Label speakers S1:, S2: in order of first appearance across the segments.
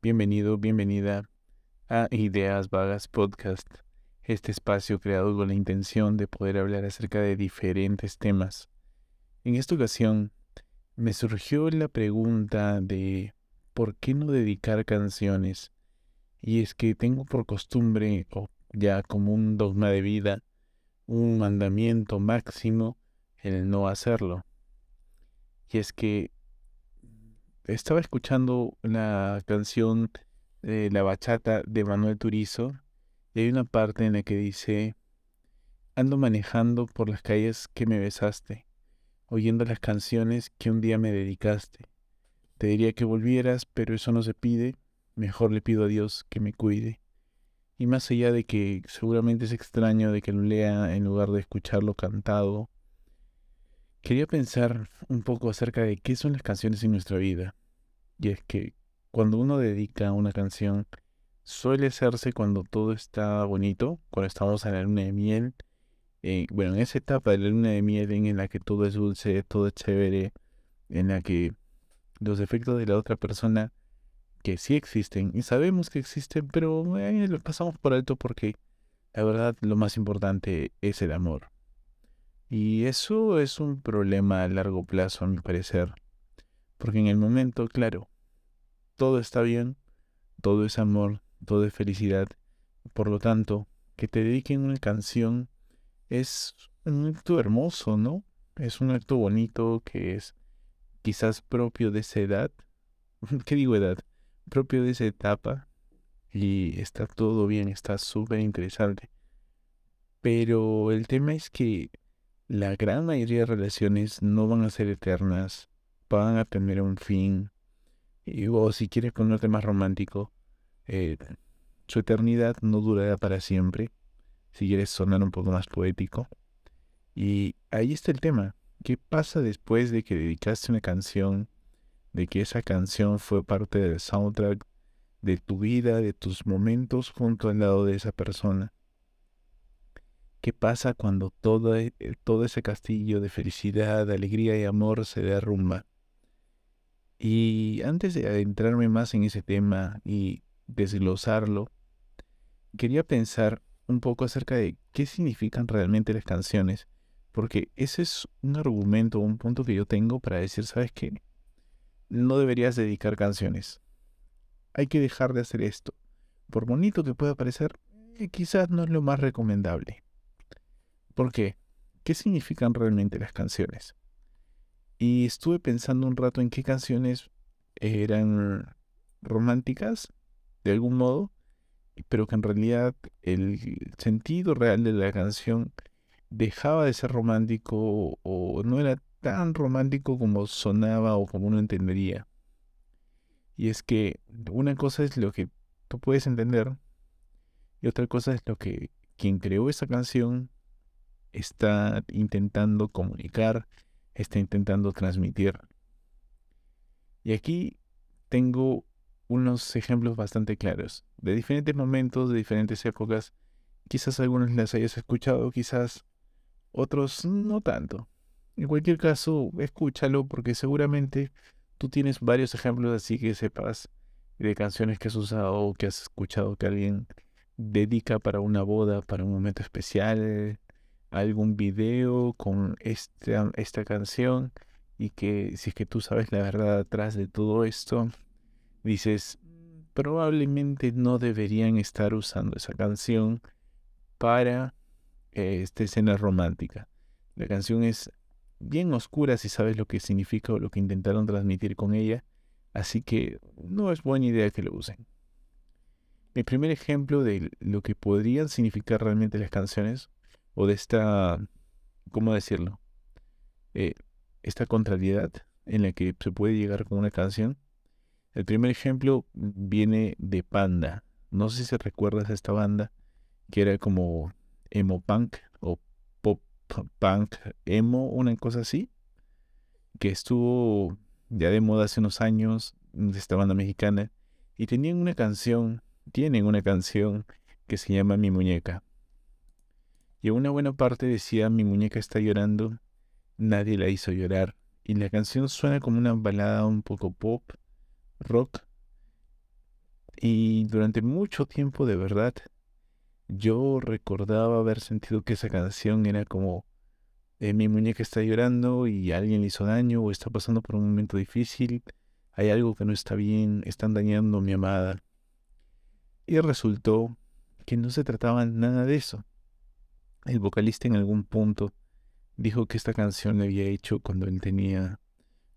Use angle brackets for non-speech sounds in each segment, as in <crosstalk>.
S1: Bienvenido, bienvenida a Ideas Vagas Podcast, este espacio creado con la intención de poder hablar acerca de diferentes temas. En esta ocasión me surgió la pregunta de ¿por qué no dedicar canciones? Y es que tengo por costumbre, o ya como un dogma de vida, un mandamiento máximo, el no hacerlo. Y es que estaba escuchando la canción de La Bachata de Manuel Turizo y hay una parte en la que dice, ando manejando por las calles que me besaste, oyendo las canciones que un día me dedicaste. Te diría que volvieras, pero eso no se pide, mejor le pido a Dios que me cuide. Y más allá de que seguramente es extraño de que lo lea en lugar de escucharlo cantado, quería pensar un poco acerca de qué son las canciones en nuestra vida. Y es que cuando uno dedica una canción, suele hacerse cuando todo está bonito, cuando estamos en la luna de miel. Eh, bueno, en esa etapa de la luna de miel en la que todo es dulce, todo es chévere, en la que los efectos de la otra persona que sí existen y sabemos que existen, pero eh, pasamos por alto porque la verdad lo más importante es el amor. Y eso es un problema a largo plazo, a mi parecer. Porque en el momento, claro, todo está bien, todo es amor, todo es felicidad. Por lo tanto, que te dediquen una canción es un acto hermoso, ¿no? Es un acto bonito que es quizás propio de esa edad. <laughs> ¿Qué digo edad? Propio de esa etapa. Y está todo bien, está súper interesante. Pero el tema es que la gran mayoría de relaciones no van a ser eternas van a tener un fin. Y, o si quieres ponerte más romántico, eh, su eternidad no durará para siempre. Si quieres sonar un poco más poético. Y ahí está el tema. ¿Qué pasa después de que dedicaste una canción? De que esa canción fue parte del soundtrack de tu vida, de tus momentos junto al lado de esa persona. ¿Qué pasa cuando todo, e, todo ese castillo de felicidad, alegría y amor se derrumba? Y antes de adentrarme más en ese tema y desglosarlo, quería pensar un poco acerca de qué significan realmente las canciones, porque ese es un argumento, un punto que yo tengo para decir, ¿sabes qué? No deberías dedicar canciones. Hay que dejar de hacer esto. Por bonito que pueda parecer, eh, quizás no es lo más recomendable. ¿Por qué? ¿Qué significan realmente las canciones? Y estuve pensando un rato en qué canciones eran románticas, de algún modo, pero que en realidad el sentido real de la canción dejaba de ser romántico o no era tan romántico como sonaba o como uno entendería. Y es que una cosa es lo que tú puedes entender y otra cosa es lo que quien creó esa canción está intentando comunicar está intentando transmitir. Y aquí tengo unos ejemplos bastante claros, de diferentes momentos, de diferentes épocas. Quizás algunos las hayas escuchado, quizás otros no tanto. En cualquier caso, escúchalo porque seguramente tú tienes varios ejemplos así que sepas de canciones que has usado o que has escuchado que alguien dedica para una boda, para un momento especial, algún video con esta, esta canción y que si es que tú sabes la verdad atrás de todo esto, dices, probablemente no deberían estar usando esa canción para eh, esta escena romántica. La canción es bien oscura si sabes lo que significa o lo que intentaron transmitir con ella, así que no es buena idea que lo usen. Mi primer ejemplo de lo que podrían significar realmente las canciones o de esta, ¿cómo decirlo? Eh, esta contrariedad en la que se puede llegar con una canción. El primer ejemplo viene de Panda. No sé si recuerdas a esta banda que era como emo punk o pop punk emo, una cosa así, que estuvo ya de moda hace unos años, de esta banda mexicana, y tenían una canción, tienen una canción que se llama Mi Muñeca. Y una buena parte decía mi muñeca está llorando, nadie la hizo llorar. Y la canción suena como una balada un poco pop, rock, Y durante mucho tiempo, de verdad, yo recordaba haber sentido que esa canción era como eh, mi muñeca está llorando y alguien le hizo daño o está pasando por un momento difícil, hay algo que no está bien, están dañando a mi amada. Y resultó que no se trataba nada de eso. El vocalista en algún punto dijo que esta canción la había hecho cuando él tenía,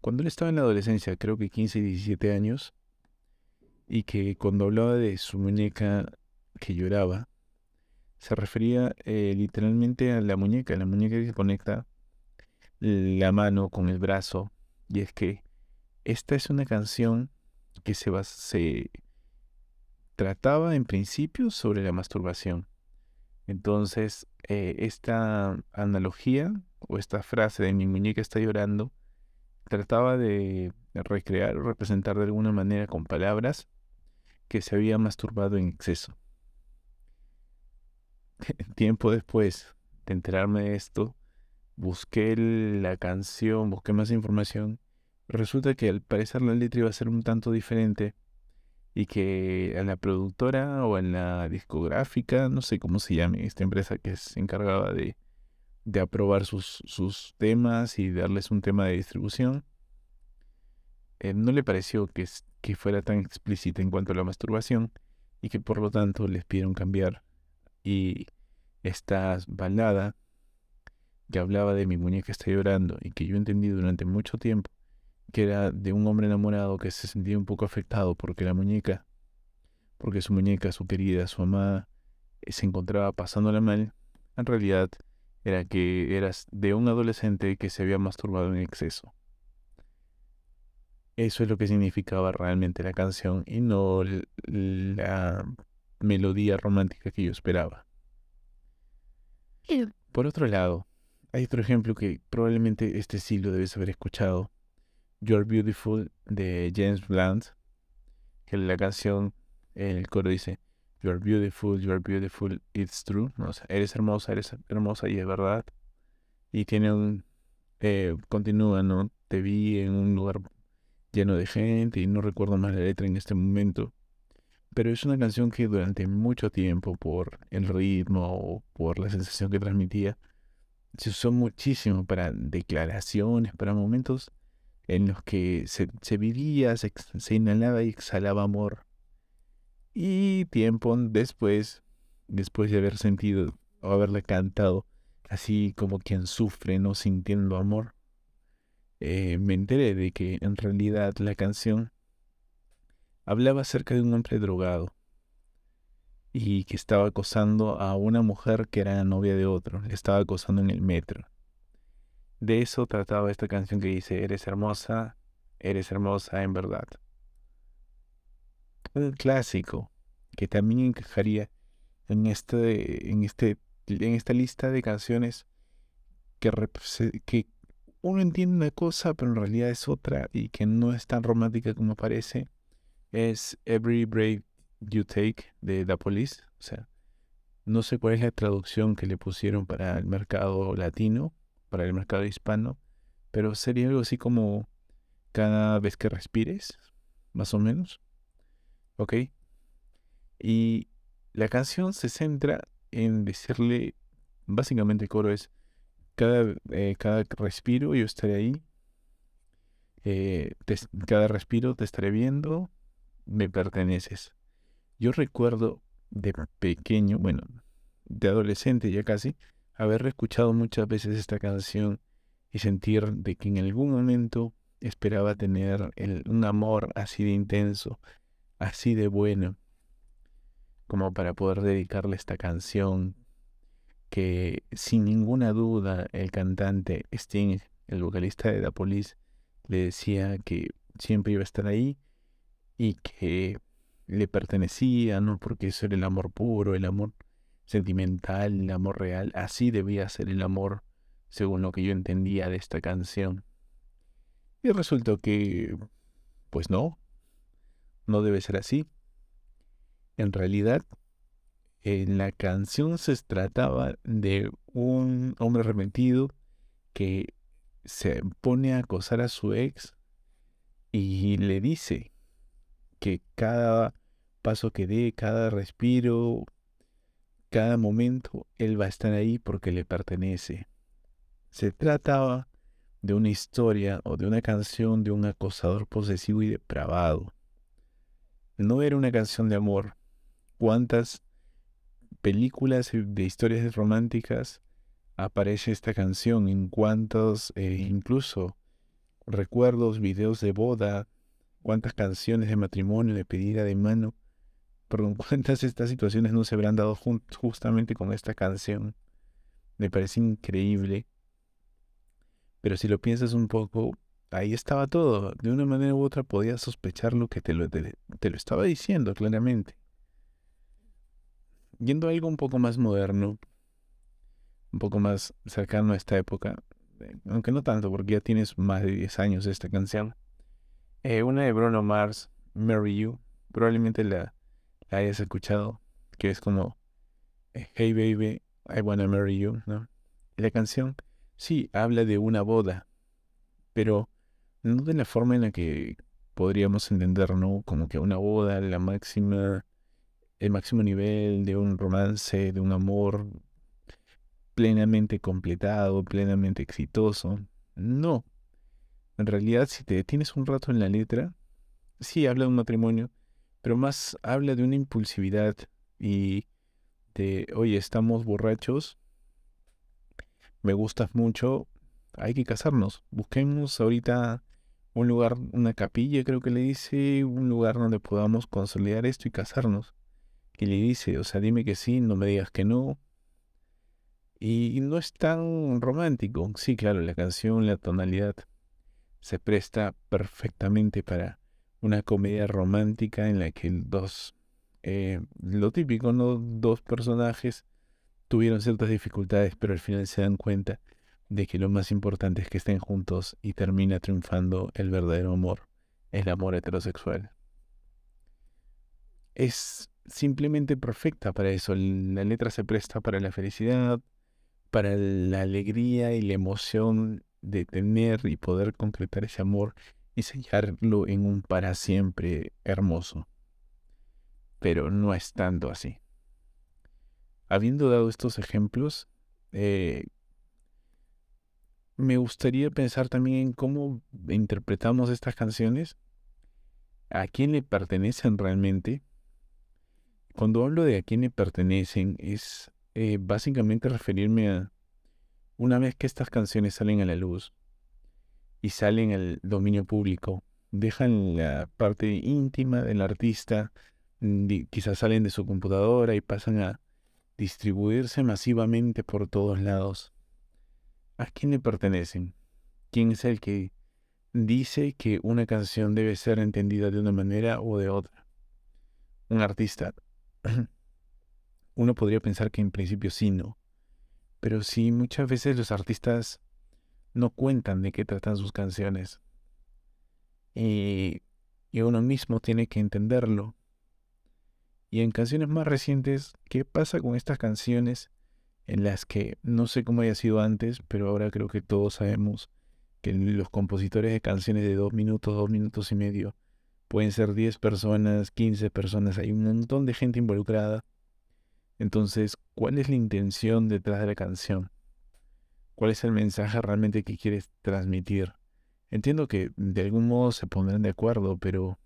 S1: cuando él estaba en la adolescencia, creo que 15 y 17 años, y que cuando hablaba de su muñeca que lloraba, se refería eh, literalmente a la muñeca, la muñeca que conecta la mano con el brazo. Y es que esta es una canción que se, se trataba en principio sobre la masturbación. Entonces, eh, esta analogía o esta frase de mi muñeca está llorando trataba de recrear o representar de alguna manera con palabras que se había masturbado en exceso. <laughs> Tiempo después de enterarme de esto, busqué la canción, busqué más información. Resulta que al parecer la letra iba a ser un tanto diferente y que a la productora o en la discográfica, no sé cómo se llame, esta empresa que se encargaba de, de aprobar sus, sus, temas y darles un tema de distribución, eh, no le pareció que, que fuera tan explícita en cuanto a la masturbación y que por lo tanto les pidieron cambiar y esta balada que hablaba de mi muñeca está llorando y que yo entendí durante mucho tiempo que era de un hombre enamorado que se sentía un poco afectado porque la muñeca, porque su muñeca, su querida, su amada, eh, se encontraba pasándola mal, en realidad era que eras de un adolescente que se había masturbado en exceso. Eso es lo que significaba realmente la canción y no la melodía romántica que yo esperaba. Por otro lado, hay otro ejemplo que probablemente este sí lo debes haber escuchado. You're Beautiful de James Blunt, que la canción, el coro dice, You're beautiful, you're beautiful, it's true. Eres hermosa, eres hermosa y es verdad. Y tiene un, eh, continúa, ¿no? Te vi en un lugar lleno de gente y no recuerdo más la letra en este momento. Pero es una canción que durante mucho tiempo, por el ritmo o por la sensación que transmitía, se usó muchísimo para declaraciones, para momentos en los que se, vivía, se, se, inhalaba y exhalaba amor. Y tiempo después, después de haber sentido o haberle cantado, así como quien sufre no sintiendo amor, eh, me enteré de que en realidad la canción hablaba acerca de un hombre drogado y que estaba acosando a una mujer que era novia de otro, le estaba acosando en el metro. De eso trataba esta canción que dice, eres hermosa, eres hermosa en verdad. Un clásico que también encajaría en, este, en, este, en esta lista de canciones que, uno entiende una cosa, pero en realidad es otra y que no es tan romántica como parece, es Every Break You Take de The Police. O sea, no sé cuál es la traducción que le pusieron para el mercado latino, para el mercado hispano, pero sería algo así como cada vez que respires, más o menos. ¿Ok? Y la canción se centra en decirle, básicamente el coro es, cada, eh, cada respiro yo estaré ahí, eh, cada respiro te estaré viendo, me perteneces. Yo recuerdo de pequeño, bueno, de adolescente ya casi, haber escuchado muchas veces esta canción y sentir de que en algún momento esperaba tener un amor así de intenso, así de bueno, como para poder dedicarle esta canción que sin ninguna duda el cantante Sting, el vocalista de The Police, le decía que siempre iba a estar ahí y que le pertenecía, ¿no? Porque eso era el amor puro, el amor sentimental, el amor real. Así debía ser el amor, según lo que yo entendía de esta canción. Y resultó que, pues no, no debe ser así. En realidad, en la canción se trataba de un hombre arrepentido que se pone a acosar a su ex y le dice que cada paso que dé, cada respiro, cada momento, Él va a estar ahí porque le pertenece. Se trataba de una historia o de una canción de un acosador posesivo y depravado. No era una canción de amor. ¿Cuántas películas de historias románticas aparece esta canción? ¿En cuántos, eh, incluso recuerdos, videos de boda, cuántas canciones de matrimonio, de pedida de mano? Perdón, <laughs> cuántas estas situaciones no se habrán dado justamente con esta canción. Me parece increíble pero si lo piensas un poco, ahí estaba todo. De una manera u otra podías sospechar lo que te lo, te, lo estaba diciendo claramente. Yendo a algo un poco más moderno, un poco más cercano a esta época, eh, aunque no tanto, porque ya tienes más de 10 años esta canción. Eh, una de Bruno Mars, Marry You, probablemente la, la, hayas escuchado, que es como eh, Hey baby, I wanna marry you, ¿no? La canción Sí, habla de una boda, pero no de la forma en la que podríamos entender, ¿no? Como que una boda, la máxima, el máximo nivel de un romance, de un amor plenamente completado, plenamente exitoso. No. En realidad, si te detienes un rato en la letra, sí habla de un matrimonio, pero más habla de una impulsividad y de, oye, estamos borrachos, me gustas mucho, hay que casarnos. Busquemos ahorita un lugar, una capilla, creo que le dice, un lugar donde podamos consolidar esto y casarnos. Y le dice, o sea, dime que sí, no me digas que no. Y no es tan romántico. Sí, claro, la canción, la tonalidad se presta perfectamente para una comedia romántica en la que dos, eh, lo típico, ¿no? Dos personajes tuvieron ciertas dificultades, pero al final se dan cuenta de que lo más importante es que estén juntos y termina triunfando el verdadero amor, el amor heterosexual. Es simplemente perfecta para eso. La letra se presta para la felicidad, para la alegría y la emoción de tener y poder concretar ese amor y sellarlo en un para siempre hermoso. Pero no es tanto así habiendo dado estos ejemplos, eh, me gustaría pensar también en cómo interpretamos estas canciones, a quién le pertenecen realmente. Cuando hablo de a quién le pertenecen, es eh, básicamente referirme a una vez que estas canciones salen a la luz y salen al dominio público, dejan la parte íntima del artista, quizás salen de su computadora y pasan a distribuirse masivamente por todos lados. ¿A quién le pertenecen? ¿Quién es el que dice que una canción debe ser entendida de una manera o de otra? Un artista. <clears throat> Uno podría pensar que en principio sí, no. Pero sí, muchas veces los artistas no cuentan de qué tratan sus canciones. Y, y uno mismo tiene que entenderlo y en canciones más recientes, ¿qué pasa con estas canciones en las que no sé cómo haya sido antes, pero ahora creo que todos sabemos que los compositores de canciones de dos minutos, dos minutos y medio, pueden ser 10 personas, 15 personas, hay un montón de gente involucrada. Entonces, ¿cuál es la intención detrás de la canción? ¿Cuál es el mensaje realmente que quieres transmitir? Entiendo que de algún modo se pondrán de acuerdo, pero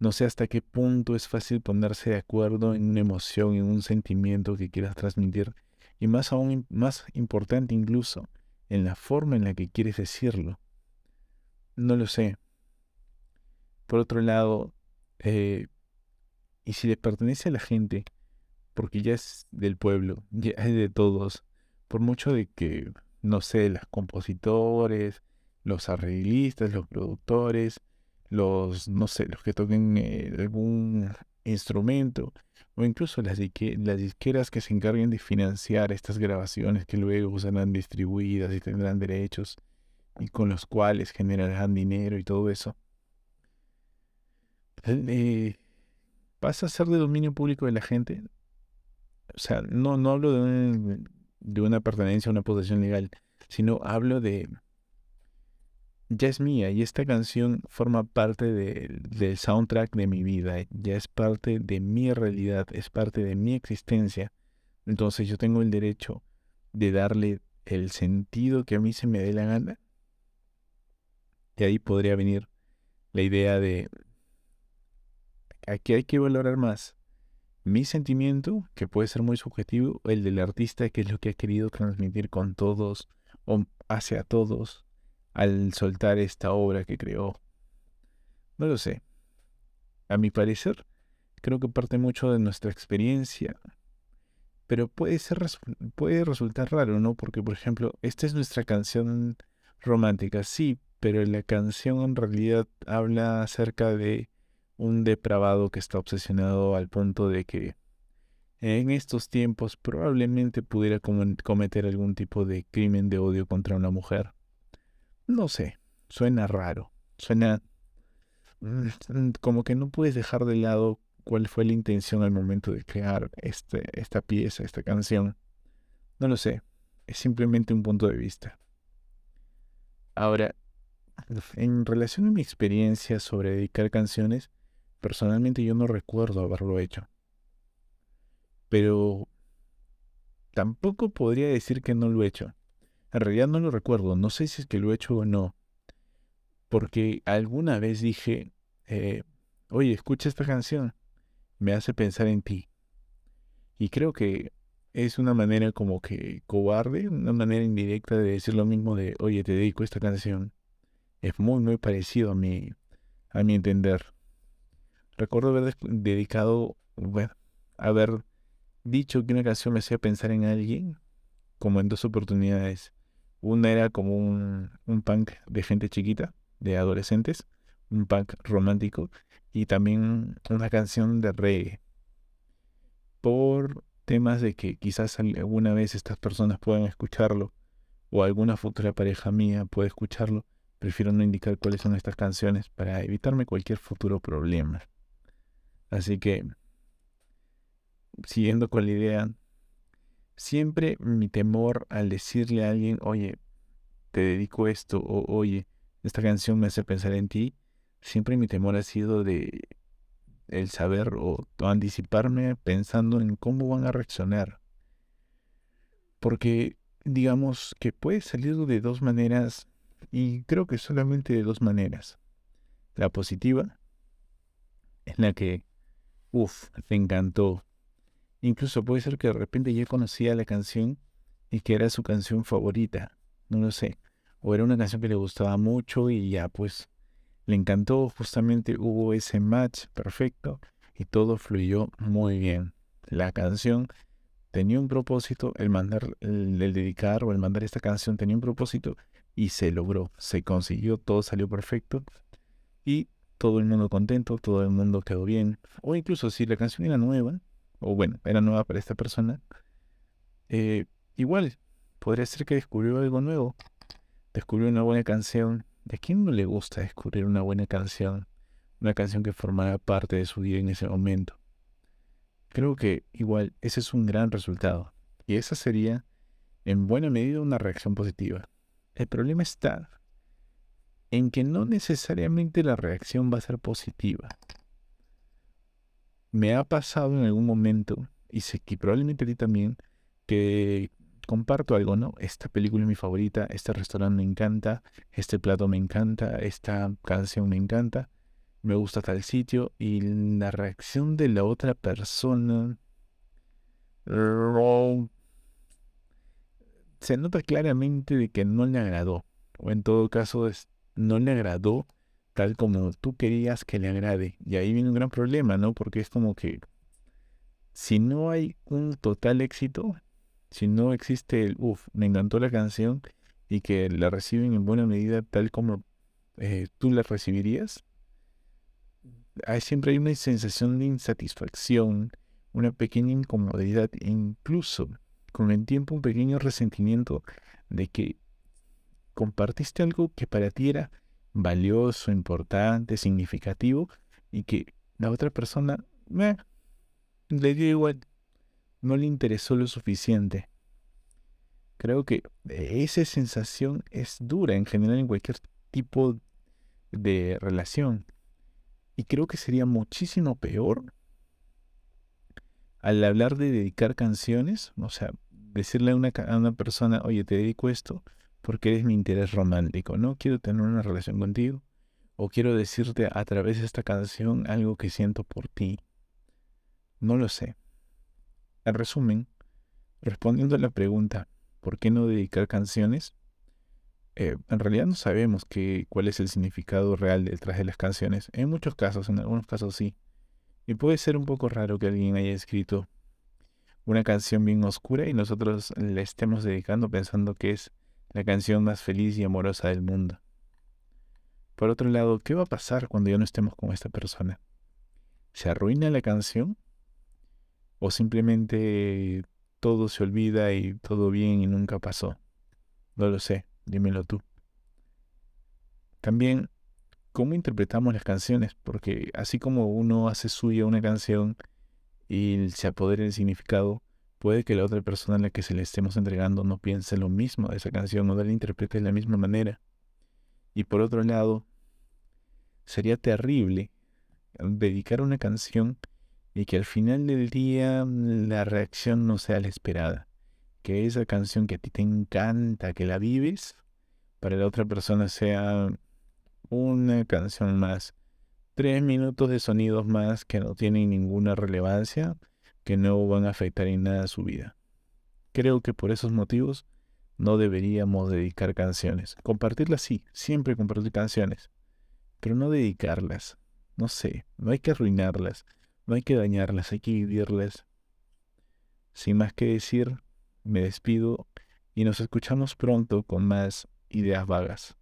S1: no sé hasta qué punto es fácil ponerse de acuerdo en una emoción, en un sentimiento que quieras transmitir. Y más aún, más importante incluso, en la forma en la que quieres decirlo. No lo sé. Por otro lado, eh, y si le pertenece a la gente, porque ya es del pueblo, ya es de todos, por mucho de que, no sé, los compositores, los arreglistas, los productores, los, no sé, los que toquen eh, algún instrumento o incluso las, las disqueras que se encarguen de financiar estas grabaciones que luego serán distribuidas y tendrán derechos y con los cuales generarán dinero y todo eso. Eh, pasa a ser de dominio público de la gente. O sea, no, no hablo de de una pertenencia a una posesión legal, sino hablo de ya es mía y esta canción forma parte del soundtrack de mi vida, ya es parte de mi realidad, es parte de mi existencia. Entonces yo tengo el derecho de darle el sentido que a mí se me dé la gana. Y ahí podría venir la idea de, aquí hay que valorar más mi sentimiento, que puede ser muy subjetivo, el del artista, que es lo que ha querido transmitir con todos o hacia todos al soltar esta obra que creó. No lo sé. A mi parecer, creo que parte mucho de nuestra experiencia, pero puede, ser, puede resultar raro, ¿no? Porque, por ejemplo, esta es nuestra canción romántica, sí, pero la canción en realidad habla acerca de un depravado que está obsesionado al punto de que en estos tiempos probablemente pudiera cometer algún tipo de crimen de odio contra una mujer. No sé, suena raro, suena mm, como que no puedes dejar de lado cuál fue la intención al momento de crear este, esta pieza, esta canción. No lo sé, es simplemente un punto de vista. Ahora, en relación a mi experiencia sobre dedicar canciones, personalmente yo no recuerdo haberlo hecho. Pero tampoco podría decir que no lo he hecho. En realidad no lo recuerdo, no sé si es que lo he hecho o no. Porque alguna vez dije, eh, oye, escucha esta canción, me hace pensar en ti. Y creo que es una manera como que cobarde, una manera indirecta de decir lo mismo de, oye, te dedico esta canción. Es muy, muy parecido a mi, a mi entender. Recuerdo haber dedicado, bueno, haber dicho que una canción me hacía pensar en alguien, como en dos oportunidades. Una era como un, un punk de gente chiquita, de adolescentes, un punk romántico, y también una canción de reggae. Por temas de que quizás alguna vez estas personas puedan escucharlo, o alguna futura pareja mía pueda escucharlo, prefiero no indicar cuáles son estas canciones para evitarme cualquier futuro problema. Así que, siguiendo con la idea, siempre mi temor al decirle a alguien, oye, te dedico esto, o oye, esta canción me hace pensar en ti, siempre mi temor ha sido de el saber o, anticiparme pensando en cómo van a reaccionar. Porque digamos que puede salir de dos maneras, y creo que solamente de dos maneras. La positiva, en la que, uff, te encantó. Incluso puede ser que de repente ya conocía la canción y que era su canción favorita, no lo sé. O era una canción que le gustaba mucho y ya pues le encantó, justamente hubo ese match perfecto y todo fluyó muy bien. La canción tenía un propósito, el mandar, el, dedicar o el mandar esta canción tenía un propósito y se logró, se consiguió, todo salió perfecto y todo el mundo contento, todo el mundo quedó bien. O incluso si la canción era nueva, o bueno, era nueva para esta persona, eh, igual podría ser que descubrió algo nuevo, descubrió una buena canción ¿De quién no le gusta descubrir una buena canción? Una canción que formara parte de su vida en ese momento. Creo que igual ese es un gran resultado. Y esa sería, en buena medida, una reacción positiva. El problema está en que no necesariamente la reacción va a ser positiva. Me ha pasado en algún momento, y sé que probablemente a ti también, que comparto algo, ¿no? Esta película es mi favorita, este restaurante me encanta, este plato me encanta, esta canción me encanta, me gusta tal sitio y la reacción de la otra persona se nota claramente de que no le agradó, o en todo caso no le agradó tal como tú querías que le agrade. Y ahí viene un gran problema, ¿no? Porque es como que si no hay un total éxito, si no existe el, uff, me encantó la canción y que la reciben en buena medida tal como eh, tú la recibirías, hay, siempre hay una sensación de insatisfacción, una pequeña incomodidad, e incluso con el tiempo un pequeño resentimiento de que compartiste algo que para ti era valioso, importante, significativo y que la otra persona le dio igual no le interesó lo suficiente. Creo que esa sensación es dura en general en cualquier tipo de relación. Y creo que sería muchísimo peor al hablar de dedicar canciones, o sea, decirle a una, a una persona, oye, te dedico esto porque eres mi interés romántico, no quiero tener una relación contigo, o quiero decirte a través de esta canción algo que siento por ti. No lo sé. En resumen, respondiendo a la pregunta, ¿por qué no dedicar canciones? Eh, en realidad no sabemos qué, cuál es el significado real detrás de las canciones. En muchos casos, en algunos casos sí. Y puede ser un poco raro que alguien haya escrito una canción bien oscura y nosotros le estemos dedicando pensando que es la canción más feliz y amorosa del mundo. Por otro lado, ¿qué va a pasar cuando ya no estemos con esta persona? ¿Se arruina la canción? ¿O simplemente todo se olvida y todo bien y nunca pasó? No lo sé, dímelo tú. También, ¿cómo interpretamos las canciones? Porque así como uno hace suya una canción y se apodera el significado, puede que la otra persona a la que se le estemos entregando no piense lo mismo de esa canción o no la interprete de la misma manera. Y por otro lado, sería terrible dedicar una canción y que al final del día la reacción no sea la esperada. Que esa canción que a ti te encanta, que la vives, para la otra persona sea una canción más. Tres minutos de sonidos más que no tienen ninguna relevancia, que no van a afectar en nada su vida. Creo que por esos motivos no deberíamos dedicar canciones. Compartirlas sí, siempre compartir canciones, pero no dedicarlas. No sé, no hay que arruinarlas, no hay que dañarlas, hay que vivirlas. Sin más que decir, me despido y nos escuchamos pronto con más ideas vagas.